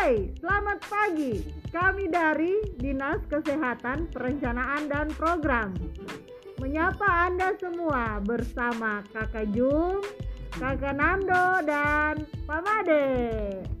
Hai, selamat pagi. Kami dari Dinas Kesehatan Perencanaan dan Program menyapa Anda semua bersama Kakak Jung, Kakak Nando dan Pak Made.